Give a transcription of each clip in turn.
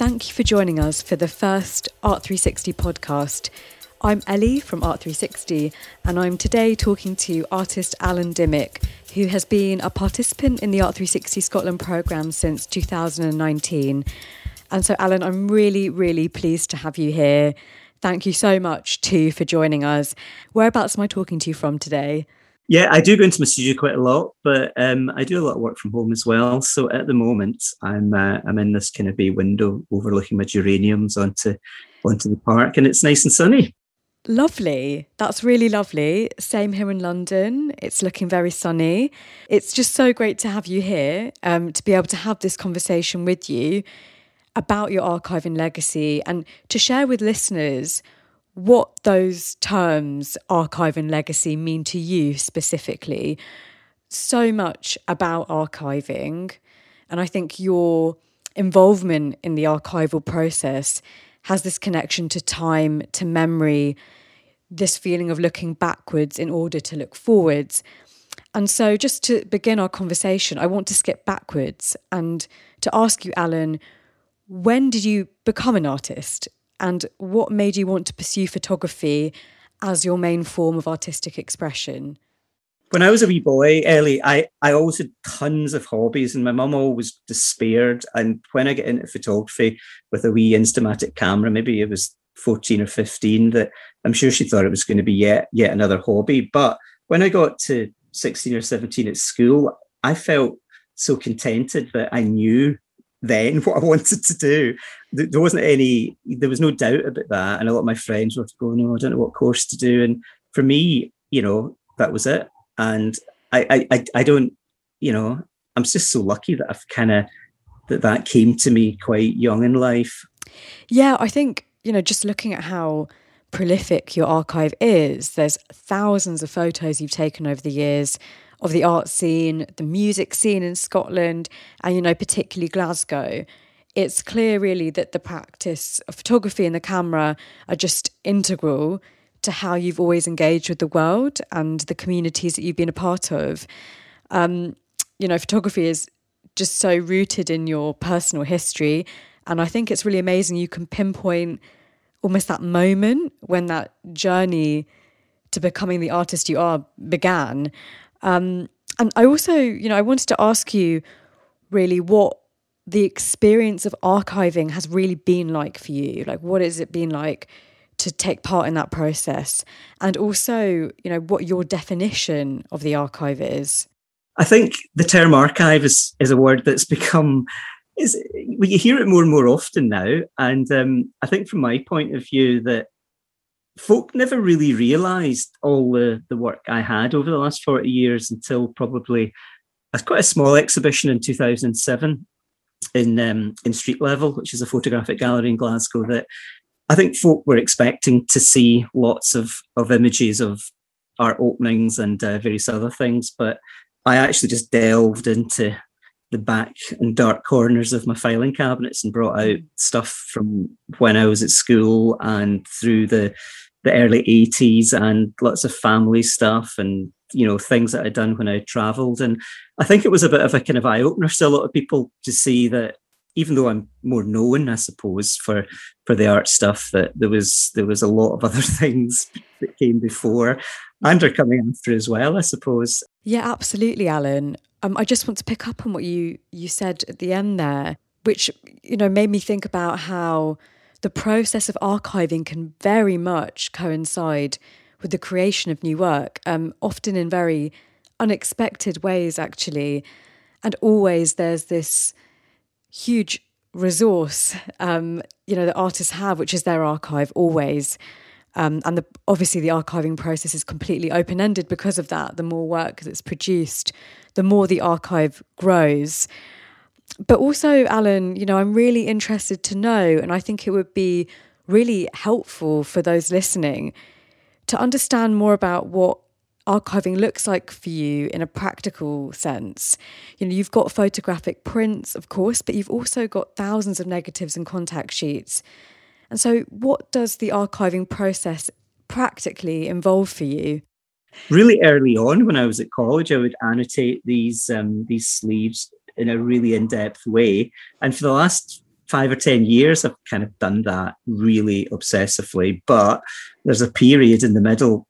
Thank you for joining us for the first Art 360 podcast. I'm Ellie from Art 360, and I'm today talking to artist Alan Dimmick, who has been a participant in the Art 360 Scotland programme since 2019. And so, Alan, I'm really, really pleased to have you here. Thank you so much, too, for joining us. Whereabouts am I talking to you from today? Yeah, I do go into my studio quite a lot, but um, I do a lot of work from home as well. So at the moment, I'm uh, I'm in this kind of bay window overlooking my geraniums onto onto the park, and it's nice and sunny. Lovely. That's really lovely. Same here in London. It's looking very sunny. It's just so great to have you here, um, to be able to have this conversation with you about your archiving legacy and to share with listeners what those terms, archive and legacy, mean to you specifically. So much about archiving. And I think your involvement in the archival process has this connection to time, to memory, this feeling of looking backwards in order to look forwards. And so, just to begin our conversation, I want to skip backwards and to ask you, Alan, when did you become an artist? And what made you want to pursue photography as your main form of artistic expression? When I was a wee boy, Ellie, I, I always had tons of hobbies, and my mum always despaired. And when I get into photography with a wee Instamatic camera, maybe it was 14 or 15, that I'm sure she thought it was going to be yet yet another hobby. But when I got to 16 or 17 at school, I felt so contented that I knew then what I wanted to do. There wasn't any, there was no doubt about that. And a lot of my friends were going, no, I don't know what course to do. And for me, you know, that was it. And I, I, I don't, you know, I'm just so lucky that I've kind of, that that came to me quite young in life. Yeah, I think, you know, just looking at how prolific your archive is, there's thousands of photos you've taken over the years of the art scene, the music scene in Scotland, and, you know, particularly Glasgow, it's clear really that the practice of photography and the camera are just integral to how you've always engaged with the world and the communities that you've been a part of. Um, you know, photography is just so rooted in your personal history. And I think it's really amazing you can pinpoint almost that moment when that journey to becoming the artist you are began. Um, and I also, you know, I wanted to ask you really what the experience of archiving has really been like for you. Like, what has it been like to take part in that process? And also, you know, what your definition of the archive is. I think the term archive is, is a word that's become is well, you hear it more and more often now. And um, I think from my point of view that folk never really realised all the, the work I had over the last 40 years until probably a quite a small exhibition in 2007 in um, in Street Level, which is a photographic gallery in Glasgow. That I think folk were expecting to see lots of of images of art openings and uh, various other things, but I actually just delved into the back and dark corners of my filing cabinets and brought out stuff from when I was at school and through the the early 80s and lots of family stuff and you know things that I'd done when I traveled and I think it was a bit of a kind of eye opener to a lot of people to see that even though I'm more known I suppose for for the art stuff that there was there was a lot of other things that came before and are coming after as well I suppose. Yeah absolutely Alan. Um, I just want to pick up on what you you said at the end there which you know made me think about how the process of archiving can very much coincide with the creation of new work, um, often in very unexpected ways, actually. And always there's this huge resource, um, you know, that artists have, which is their archive, always. Um, and the, obviously, the archiving process is completely open ended because of that. The more work that's produced, the more the archive grows but also, Alan, you know, I'm really interested to know, and I think it would be really helpful for those listening to understand more about what archiving looks like for you in a practical sense. You know, you've got photographic prints, of course, but you've also got thousands of negatives and contact sheets. And so, what does the archiving process practically involve for you? Really early on, when I was at college, I would annotate these um, these sleeves in a really in-depth way. And for the last five or 10 years, I've kind of done that really obsessively. But there's a period in the middle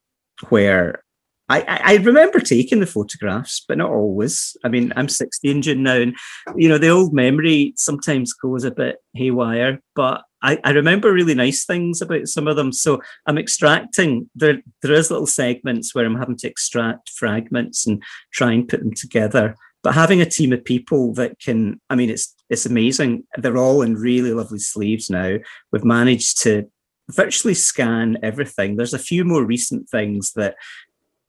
where I, I, remember taking the photographs, but not always. I mean, I'm 60 in June now, and you know, the old memory sometimes goes a bit haywire, but I, I remember really nice things about some of them. So I'm extracting there there is little segments where I'm having to extract fragments and try and put them together. But having a team of people that can, I mean, it's it's amazing. They're all in really lovely sleeves now. We've managed to virtually scan everything. There's a few more recent things that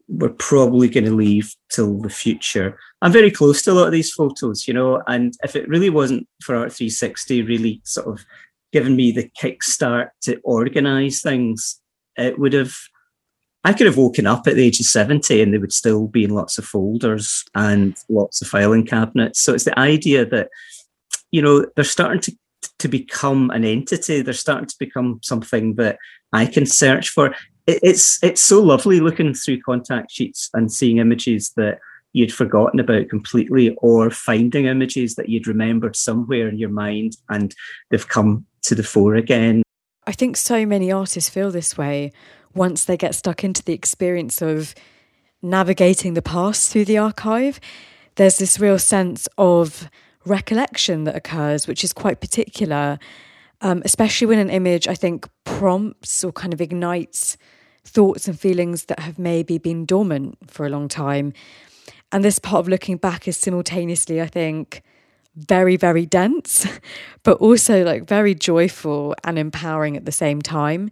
we're probably going to leave till the future. I'm very close to a lot of these photos, you know, and if it really wasn't for Art 360 really sort of giving me the kickstart to organize things, it would have, I could have woken up at the age of 70 and they would still be in lots of folders and lots of filing cabinets. So it's the idea that, you know, they're starting to to become an entity. They're starting to become something that I can search for it's it's so lovely looking through contact sheets and seeing images that you'd forgotten about completely or finding images that you'd remembered somewhere in your mind and they've come to the fore again. I think so many artists feel this way once they get stuck into the experience of navigating the past through the archive. There's this real sense of recollection that occurs, which is quite particular um, especially when an image, I think, prompts or kind of ignites thoughts and feelings that have maybe been dormant for a long time. And this part of looking back is simultaneously, I think, very, very dense, but also like very joyful and empowering at the same time.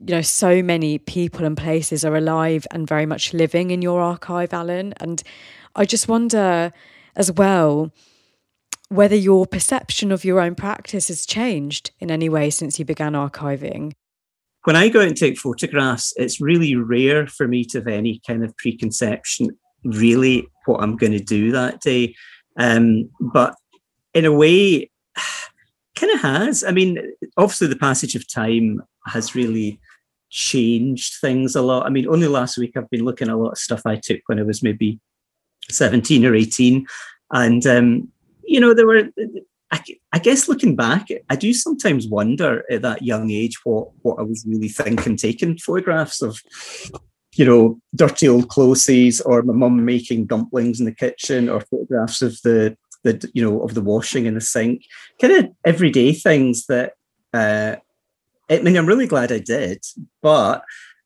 You know, so many people and places are alive and very much living in your archive, Alan. And I just wonder as well whether your perception of your own practice has changed in any way since you began archiving. When I go out and take photographs, it's really rare for me to have any kind of preconception, really, what I'm going to do that day. Um, but in a way, kind of has. I mean, obviously, the passage of time has really changed things a lot. I mean, only last week I've been looking at a lot of stuff I took when I was maybe 17 or 18. And um, you know, there were. I, I, guess looking back, I do sometimes wonder at that young age what what I was really thinking, taking photographs of, you know, dirty old clothes or my mum making dumplings in the kitchen or photographs of the the you know of the washing in the sink, kind of everyday things that. Uh, I mean, I'm really glad I did, but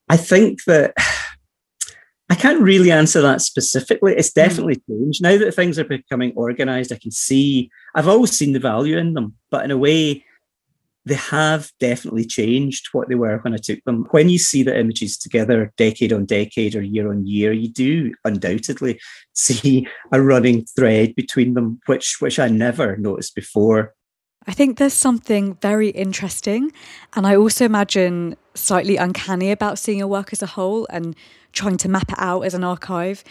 I think that I can't really answer that specifically. It's hmm. definitely mm. changed now that things are becoming organized. I can see. I've always seen the value in them, but in a way, they have definitely changed what they were when I took them. When you see the images together, decade on decade or year on year, you do undoubtedly see a running thread between them, which which I never noticed before. I think there's something very interesting, and I also imagine slightly uncanny about seeing your work as a whole and trying to map it out as an archive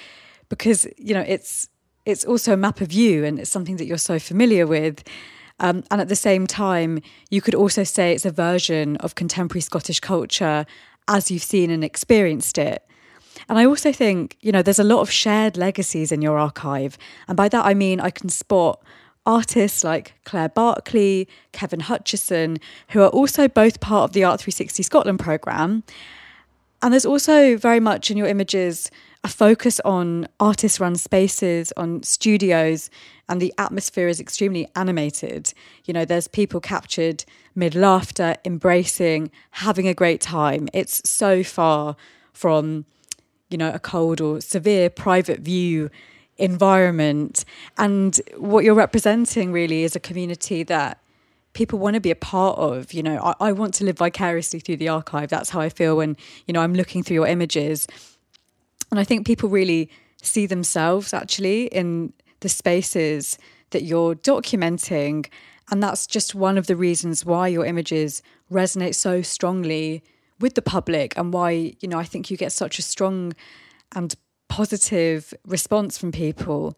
because you know it's it's also a map of you and it's something that you're so familiar with. Um, and at the same time you could also say it's a version of contemporary scottish culture as you've seen and experienced it. And i also think you know there's a lot of shared legacies in your archive and by that i mean i can spot artists like Claire Barclay, Kevin Hutcheson, who are also both part of the Art 360 Scotland programme. And there's also very much in your images a focus on artist run spaces, on studios, and the atmosphere is extremely animated. You know, there's people captured mid laughter, embracing, having a great time. It's so far from, you know, a cold or severe private view environment. And what you're representing really is a community that people want to be a part of. You know, I, I want to live vicariously through the archive. That's how I feel when, you know, I'm looking through your images. And I think people really see themselves actually in the spaces that you're documenting. And that's just one of the reasons why your images resonate so strongly with the public and why, you know, I think you get such a strong and positive response from people.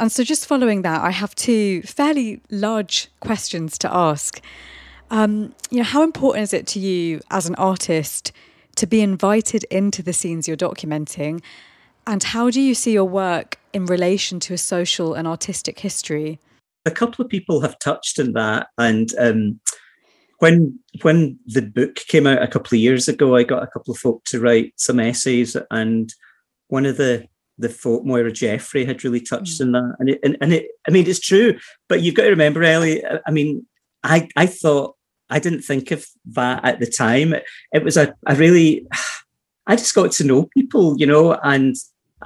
And so, just following that, I have two fairly large questions to ask. Um, you know, how important is it to you as an artist to be invited into the scenes you're documenting? And how do you see your work in relation to a social and artistic history? a couple of people have touched on that, and um, when when the book came out a couple of years ago, I got a couple of folk to write some essays, and one of the the folk Moira Jeffrey had really touched mm. on that, and it, and, and it I mean it's true, but you've got to remember, Ellie. I mean, I I thought I didn't think of that at the time. It, it was a, a really I just got to know people, you know, and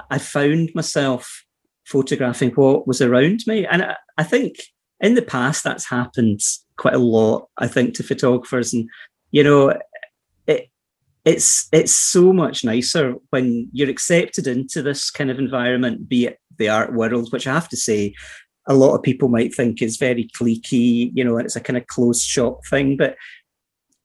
I found myself photographing what was around me, and I, I think in the past that's happened quite a lot, I think, to photographers. And, you know, it's it's so much nicer when you're accepted into this kind of environment, be it the art world, which I have to say, a lot of people might think is very cliquey, you know, and it's a kind of closed shop thing. But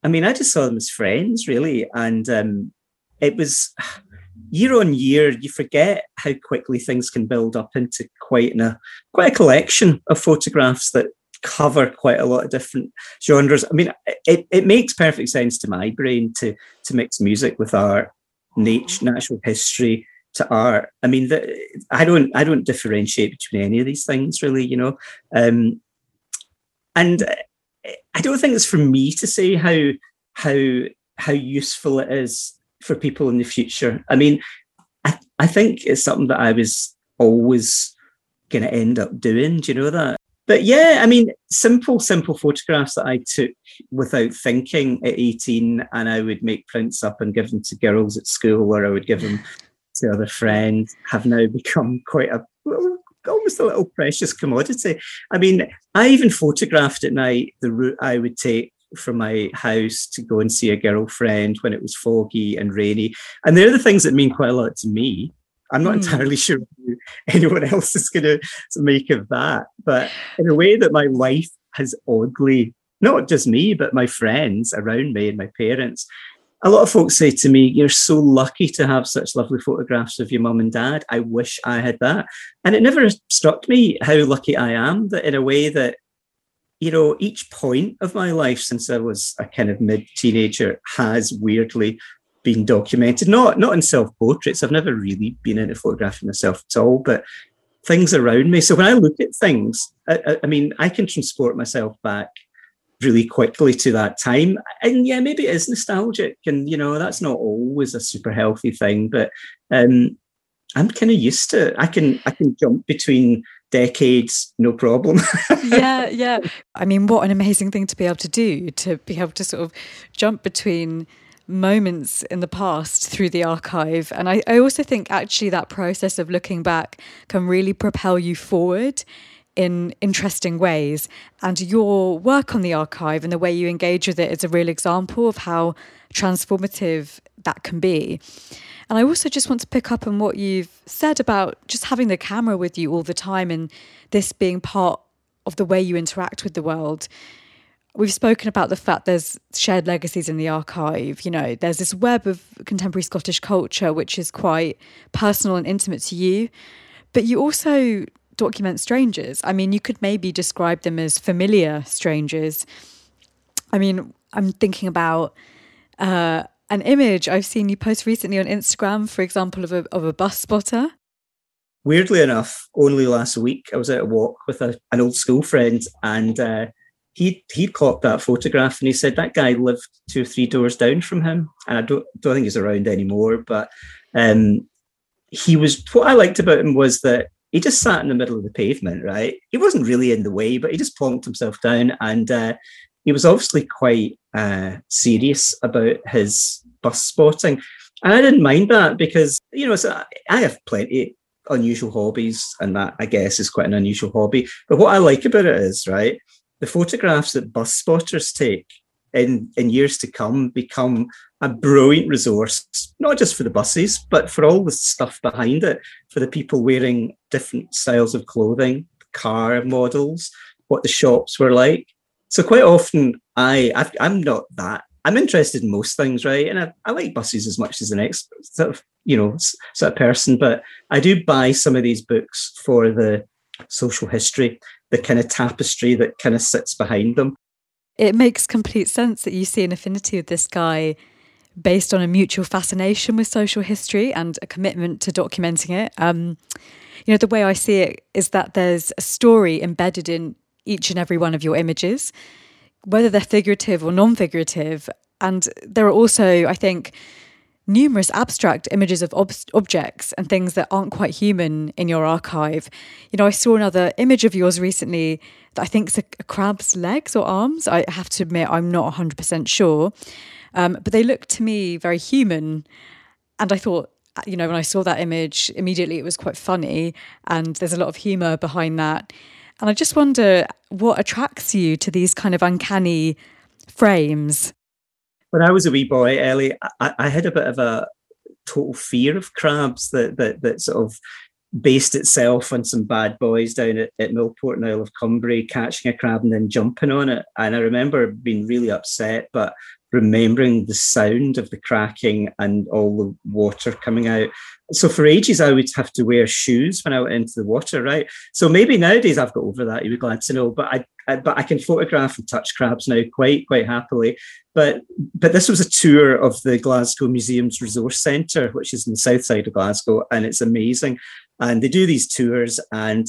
I mean, I just saw them as friends, really. And um, it was year on year, you forget how quickly things can build up into quite a quite a collection of photographs that cover quite a lot of different genres. I mean, it, it makes perfect sense to my brain to to mix music with art, nature, natural history to art. I mean, the, I don't I don't differentiate between any of these things really, you know. Um, and I don't think it's for me to say how how how useful it is for people in the future. I mean, I, I think it's something that I was always going to end up doing. Do you know that? But yeah, I mean, simple, simple photographs that I took without thinking at 18, and I would make prints up and give them to girls at school, or I would give them to other friends, have now become quite a almost a little precious commodity. I mean, I even photographed at night the route I would take from my house to go and see a girlfriend when it was foggy and rainy. And they're the things that mean quite a lot to me. I'm not mm. entirely sure anyone else is going to make of that. But in a way that my life has oddly, not just me, but my friends around me and my parents, a lot of folks say to me, You're so lucky to have such lovely photographs of your mum and dad. I wish I had that. And it never struck me how lucky I am that, in a way, that, you know, each point of my life since I was a kind of mid teenager has weirdly been documented, not not in self portraits. I've never really been into photographing myself at all, but things around me. So when I look at things, I, I, mean, I can transport myself back really quickly to that time. And yeah, maybe it is nostalgic, and you know that's not always a super healthy thing, but um, I'm kind of used to. It. I can I can jump between decades, no problem. yeah, yeah. I mean, what an amazing thing to be able to do to be able to sort of jump between moments in the past through the archive. And I, I also think actually that process of looking back can really propel you forward in interesting ways. And your work on the archive and the way you engage with it is a real example of how transformative that can be. And I also just want to pick up on what you've said about just having the camera with you all the time and this being part of the way you interact with the world we've spoken about the fact there's shared legacies in the archive. You know, there's this web of contemporary Scottish culture which is quite personal and intimate to you, but you also document strangers. I mean, you could maybe describe them as familiar strangers. I mean, I'm thinking about uh, an image I've seen you post recently on Instagram, for example, of a of a bus spotter. Weirdly enough, only last week I was at a walk with a, an old school friend, and uh, he he caught that photograph and he said that guy lived two or three doors down from him, and I don't don't think he's around anymore. But um, he was what I liked about him was that he just sat in the middle of the pavement. Right, he wasn't really in the way, but he just plonked himself down, and uh, he was obviously quite uh, serious about his bus spotting. And I didn't mind that because you know so I have plenty unusual hobbies, and that I guess is quite an unusual hobby. But what I like about it is right the photographs that bus spotters take in, in years to come become a brilliant resource, not just for the buses, but for all the stuff behind it, for the people wearing different styles of clothing, car models, what the shops were like. So quite often, I i am not that. I'm interested in most things, right? And I, I like buses as much as the next sort of you know sort of person, but I do buy some of these books for the social history the kind of tapestry that kind of sits behind them. It makes complete sense that you see an affinity with this guy based on a mutual fascination with social history and a commitment to documenting it. Um, you know, the way I see it is that there's a story embedded in each and every one of your images, whether they're figurative or non figurative. And there are also, I think, numerous abstract images of ob- objects and things that aren't quite human in your archive. You know, I saw another image of yours recently that I think is a, a crab's legs or arms. I have to admit, I'm not 100% sure. Um, but they look to me very human. And I thought, you know, when I saw that image, immediately it was quite funny and there's a lot of humour behind that. And I just wonder what attracts you to these kind of uncanny frames when I was a wee boy, Ellie, I, I, had a bit of a total fear of crabs that that that sort of based itself on some bad boys down at, at Millport and Isle of Cumbrae catching a crab and then jumping on it. And I remember being really upset, but remembering the sound of the cracking and all the water coming out. So for ages, I would have to wear shoes when I went into the water, right? So maybe nowadays I've got over that. You'd be glad to know, but I, I but I can photograph and touch crabs now quite quite happily. But but this was a tour of the Glasgow Museums Resource Centre, which is in the south side of Glasgow, and it's amazing. And they do these tours, and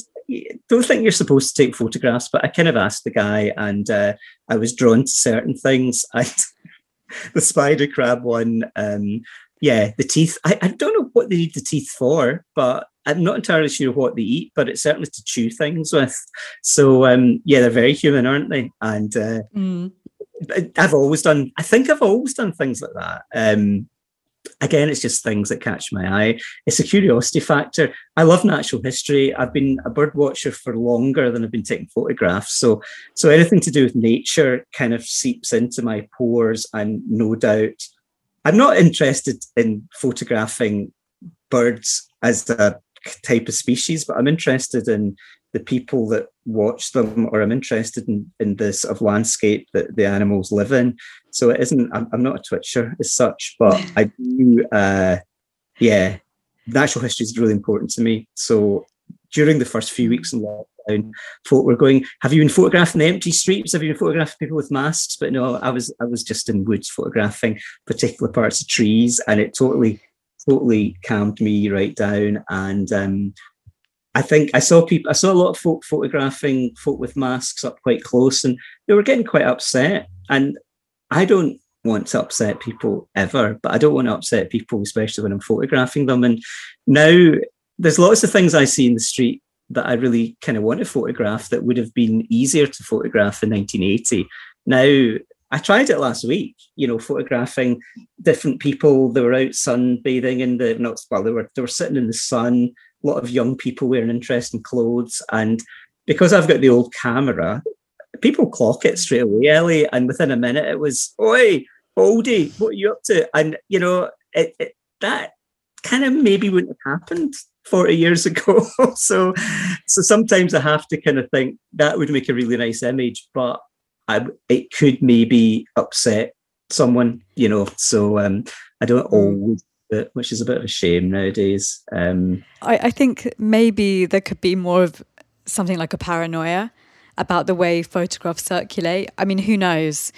don't think you're supposed to take photographs, but I kind of asked the guy, and uh, I was drawn to certain things. I, the spider crab one, um, yeah, the teeth. I, I don't know what they need the teeth for, but I'm not entirely sure what they eat, but it's certainly to chew things with. So um, yeah, they're very human, aren't they? And uh, mm. I've always done. I think I've always done things like that. Um, again, it's just things that catch my eye. It's a curiosity factor. I love natural history. I've been a bird watcher for longer than I've been taking photographs. So, so anything to do with nature kind of seeps into my pores. And no doubt, I'm not interested in photographing birds as a type of species, but I'm interested in the people that watch them, or I'm interested in, in the sort of landscape that the animals live in. So it isn't, I'm, I'm not a twitcher as such, but I do, uh, yeah, natural history is really important to me. So during the first few weeks in lockdown, folk were going, have you been photographing the empty streets? Have you been photographing people with masks? But no, I was I was just in woods photographing particular parts of trees and it totally, totally calmed me right down. And um, I think I saw people, I saw a lot of folk photographing folk with masks up quite close, and they were getting quite upset. And I don't want to upset people ever, but I don't want to upset people, especially when I'm photographing them. And now there's lots of things I see in the street that I really kind of want to photograph that would have been easier to photograph in 1980. Now, I tried it last week, you know, photographing different people. They were out sunbathing in the not well, they were they were sitting in the sun a lot of young people wearing interesting clothes. And because I've got the old camera, people clock it straight away, Ellie. And within a minute, it was, Oi, oldie, what are you up to? And, you know, it, it, that kind of maybe wouldn't have happened 40 years ago. so, so sometimes I have to kind of think that would make a really nice image, but I, it could maybe upset someone, you know. So um, I don't hmm. always it, which is a bit of a shame nowadays. Um, I, I think maybe there could be more of something like a paranoia about the way photographs circulate. I mean, who knows?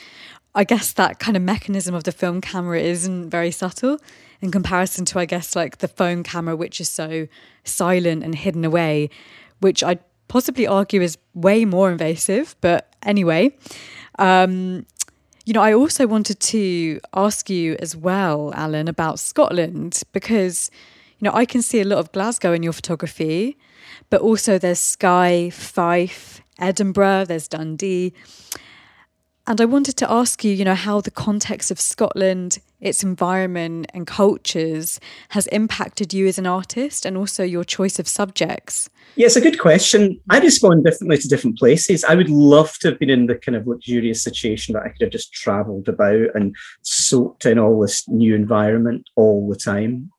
I guess that kind of mechanism of the film camera isn't very subtle in comparison to, I guess, like the phone camera, which is so silent and hidden away, which I'd possibly argue is way more invasive. But anyway, um, you know, I also wanted to ask you as well, Alan, about Scotland, because, you know, I can see a lot of Glasgow in your photography, but also there's Skye, Fife, Edinburgh, there's Dundee. And I wanted to ask you, you know, how the context of Scotland, its environment and cultures has impacted you as an artist and also your choice of subjects. Yeah, it's a good question. I respond differently to different places. I would love to have been in the kind of luxurious situation that I could have just travelled about and soaked in all this new environment all the time.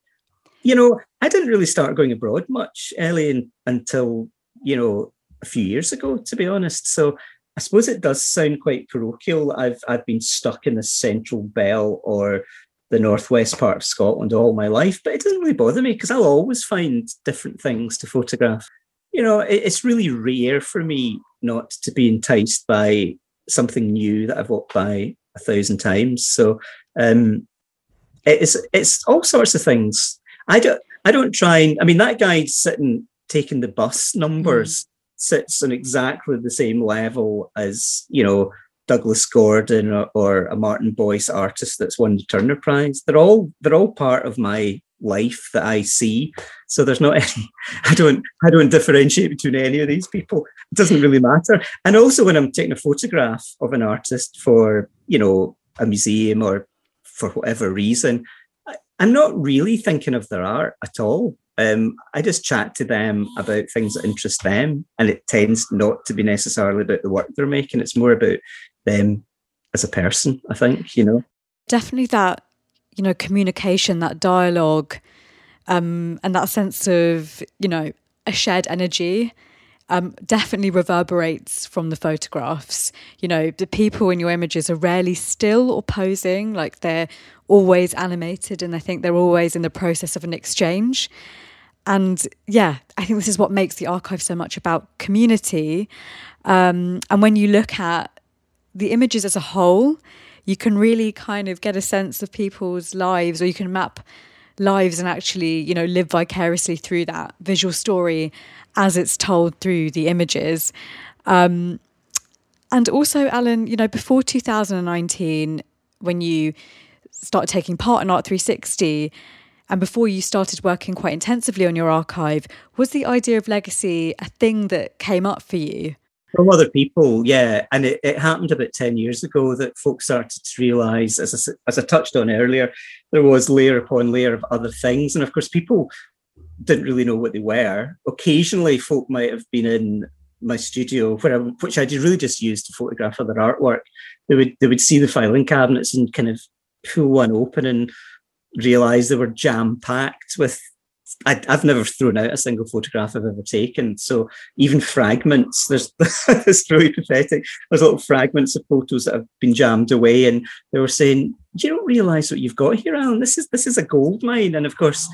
You know, I didn't really start going abroad much, Ellie, until, you know, a few years ago, to be honest. So I suppose it does sound quite parochial. I've I've been stuck in the central belt or the northwest part of Scotland all my life, but it doesn't really bother me because I'll always find different things to photograph. You know, it, it's really rare for me not to be enticed by something new that I've walked by a thousand times. So um, it's it's all sorts of things. I don't I don't try and I mean that guy sitting taking the bus numbers. Sits on exactly the same level as you know Douglas Gordon or, or, a Martin Boyce artist that's won the Turner Prize. They're all they're all part of my life that I see. So there's not any I don't I don't differentiate between any of these people. It doesn't really matter. And also when I'm taking a photograph of an artist for, you know, a museum or for whatever reason, I, I'm not really thinking of their art at all. Um, I just chat to them about things that interest them, and it tends not to be necessarily about the work they're making. It's more about them as a person, I think, you know. Definitely that, you know, communication, that dialogue, um, and that sense of, you know, a shared energy um, definitely reverberates from the photographs. You know, the people in your images are rarely still or posing, like they're always animated and I think they're always in the process of an exchange. And yeah, I think this is what makes the archive so much about community. Um, and when you look at the images as a whole, you can really kind of get a sense of people's lives, or you can map lives and actually, you know, live vicariously through that visual story as it's told through the images. Um, and also, Alan, you know, before 2019, when you started taking part in Art 360, and before you started working quite intensively on your archive, was the idea of legacy a thing that came up for you? From other people, yeah. And it, it happened about 10 years ago that folks started to realise, as I, as I touched on earlier, there was layer upon layer of other things. And of course, people didn't really know what they were. Occasionally, folk might have been in my studio, where I, which I did really just used to photograph other artwork. They would they would see the filing cabinets and kind of pull one open and realise they were jam packed with I, have never thrown out a single photograph I've ever taken. So even fragments, there's it's really pathetic. There's little fragments of photos that have been jammed away, and they were saying, "You don't realise what you've got here, Alan. This is this is a gold mine." And of course,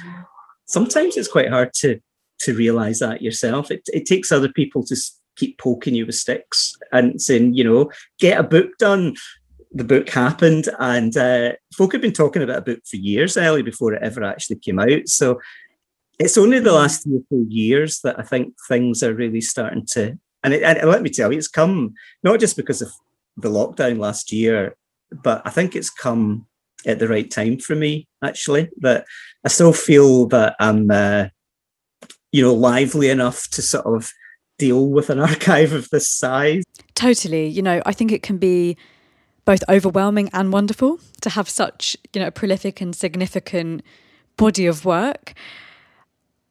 sometimes it's quite hard to to realise that yourself. It it takes other people to keep poking you with sticks and saying, you know, get a book done the book happened, and uh, folk had been talking about a book for years, Ellie, before it ever actually came out. So it's only the last three or four years that I think things are really starting to. And, it, and let me tell you, it's come not just because of the lockdown last year, but I think it's come at the right time for me. Actually, that I still feel that I'm, uh, you know, lively enough to sort of deal with an archive of this size. Totally. You know, I think it can be both overwhelming and wonderful to have such, you know, a prolific and significant body of work.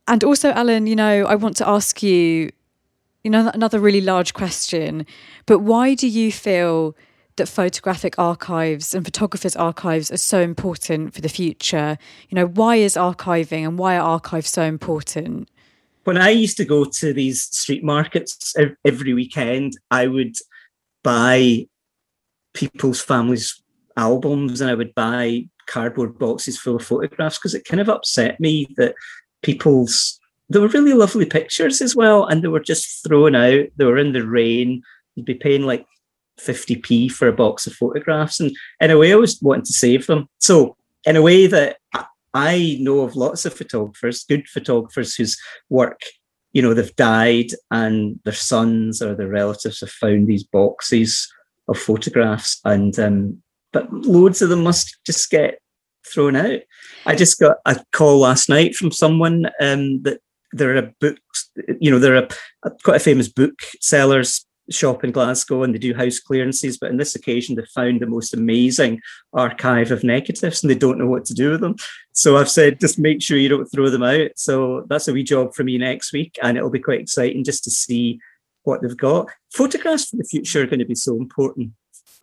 And also, Alan, you know, I want to ask you, you know, another really large question, but why do you feel that photographic archives and photographers' archives are so important for the future? You know, why is archiving and why are archives so important? When I used to go to these street markets every weekend, I would buy people's families' albums and I would buy cardboard boxes full of photographs because it kind of upset me that people's they were really lovely pictures as well, and they were just thrown out. They were in the rain. You'd be paying like 50p for a box of photographs. And in a way, I was wanting to save them. So, in a way that I know of lots of photographers, good photographers whose work, you know, they've died and their sons or their relatives have found these boxes of photographs. And, um, but loads of them must just get thrown out. I just got a call last night from someone um, that there are books, you know, there are a, quite a famous book sellers shop in Glasgow and they do house clearances, but on this occasion they found the most amazing archive of negatives and they don't know what to do with them. So I've said just make sure you don't throw them out. So that's a wee job for me next week and it'll be quite exciting just to see what they've got. Photographs for the future are going to be so important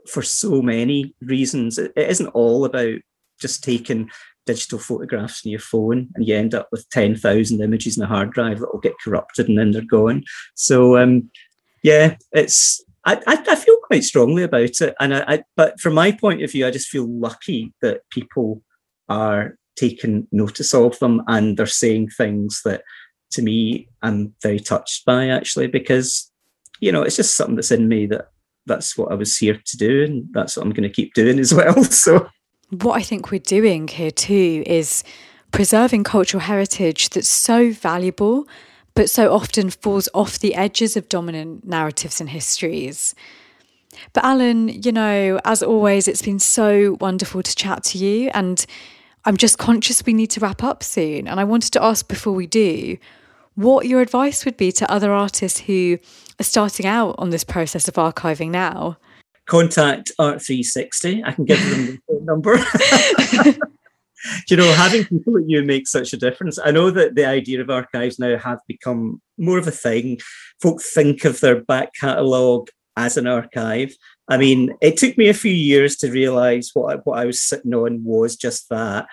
for so many reasons. It isn't all about just taking digital photographs on your phone and you end up with 10,000 images in a hard drive that will get corrupted and then they're gone. So, um, yeah, it's, I, I, I, feel quite strongly about it. And I, I, but from my point of view, I just feel lucky that people are taking notice of them and they're saying things that to me I'm very touched by actually, because, you know, it's just something that's in me that that's what I was here to do. And that's what I'm going to keep doing as well. So, what I think we're doing here too is preserving cultural heritage that's so valuable but so often falls off the edges of dominant narratives and histories. But Alan, you know, as always, it's been so wonderful to chat to you. And I'm just conscious we need to wrap up soon. And I wanted to ask before we do what your advice would be to other artists who are starting out on this process of archiving now. Contact Art360. I can give them the phone number. you know, having people like you makes such a difference. I know that the idea of archives now have become more of a thing. Folk think of their back catalogue as an archive. I mean, it took me a few years to realize what I, what I was sitting on was just that.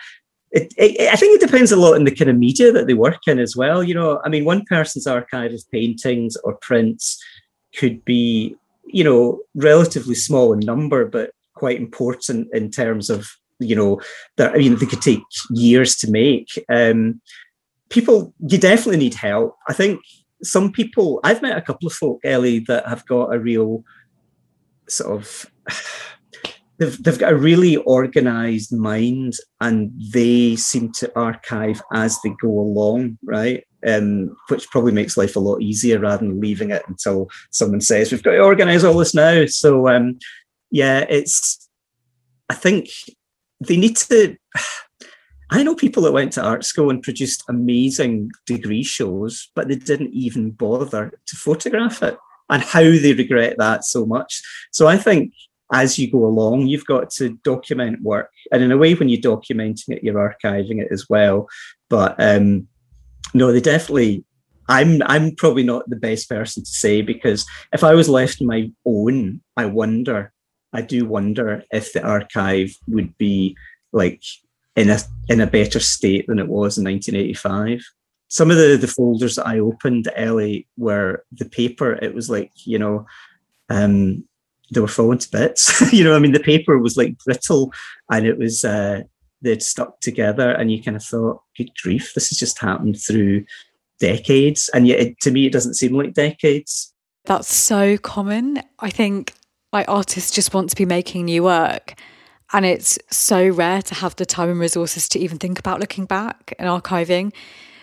It, it, I think it depends a lot on the kind of media that they work in as well. You know, I mean, one person's archive of paintings or prints could be, you know, relatively small in number, but quite important in terms of, you know, that I mean, they could take years to make. Um, people, you definitely need help. I think some people, I've met a couple of folk, Ellie, that have got a real sort of they've they've got a really organized mind and they seem to archive as they go along, right? Um, which probably makes life a lot easier rather than leaving it until someone says we've got to organize all this now. So um, yeah, it's I think they need to I know people that went to art school and produced amazing degree shows, but they didn't even bother to photograph it and how they regret that so much. So I think as you go along, you've got to document work. And in a way, when you're documenting it, you're archiving it as well. But um, no, they definitely I'm I'm probably not the best person to say because if I was left my own, I wonder, I do wonder if the archive would be like in a in a better state than it was in 1985. Some of the the folders that I opened, Ellie, were the paper. It was like you know, um, they were falling to bits. you know, I mean, the paper was like brittle, and it was uh, they'd stuck together, and you kind of thought, "Good grief, this has just happened through decades," and yet it, to me, it doesn't seem like decades. That's so common. I think like artists just want to be making new work and it's so rare to have the time and resources to even think about looking back and archiving.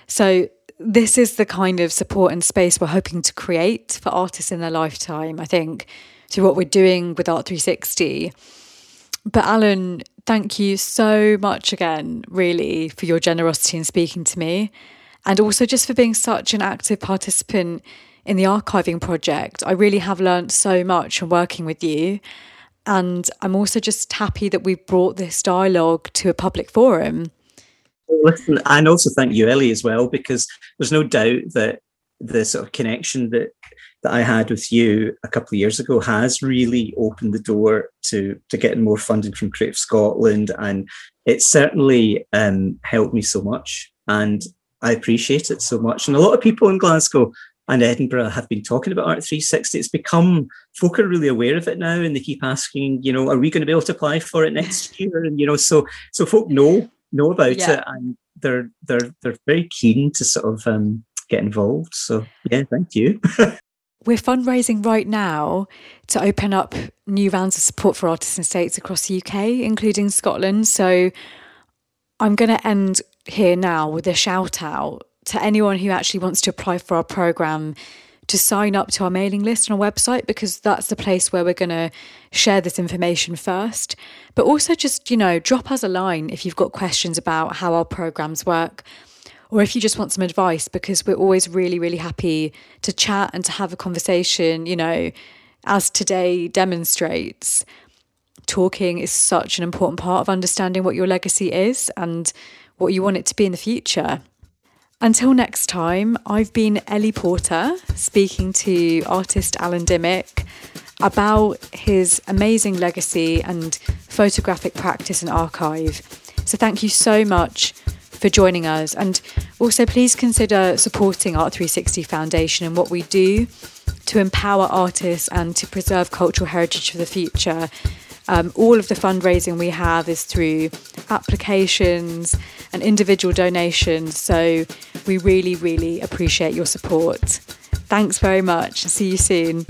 So, this is the kind of support and space we're hoping to create for artists in their lifetime, I think, through what we're doing with Art 360. But, Alan, thank you so much again, really, for your generosity in speaking to me and also just for being such an active participant in the archiving project. I really have learned so much from working with you. And I'm also just happy that we've brought this dialogue to a public forum. Listen, and also thank you, Ellie, as well, because there's no doubt that the sort of connection that that I had with you a couple of years ago has really opened the door to to getting more funding from Creative Scotland, and it certainly um, helped me so much, and I appreciate it so much. And a lot of people in Glasgow and Edinburgh have been talking about Art 360. It's become folk are really aware of it now, and they keep asking, you know, are we going to be able to apply for it next year? And you know, so so folk know know about yeah. it, and they're they're they're very keen to sort of um, get involved. So yeah, thank you. We're fundraising right now to open up new rounds of support for artists and states across the UK, including Scotland. So I'm going to end here now with a shout out to anyone who actually wants to apply for our program to sign up to our mailing list on our website because that's the place where we're going to share this information first. But also just, you know, drop us a line if you've got questions about how our programs work or if you just want some advice because we're always really really happy to chat and to have a conversation, you know, as today demonstrates. Talking is such an important part of understanding what your legacy is and what you want it to be in the future. Until next time, I've been Ellie Porter speaking to artist Alan Dimmick about his amazing legacy and photographic practice and archive. So, thank you so much for joining us. And also, please consider supporting Art 360 Foundation and what we do to empower artists and to preserve cultural heritage for the future. Um, all of the fundraising we have is through applications and individual donations. So we really, really appreciate your support. Thanks very much. See you soon.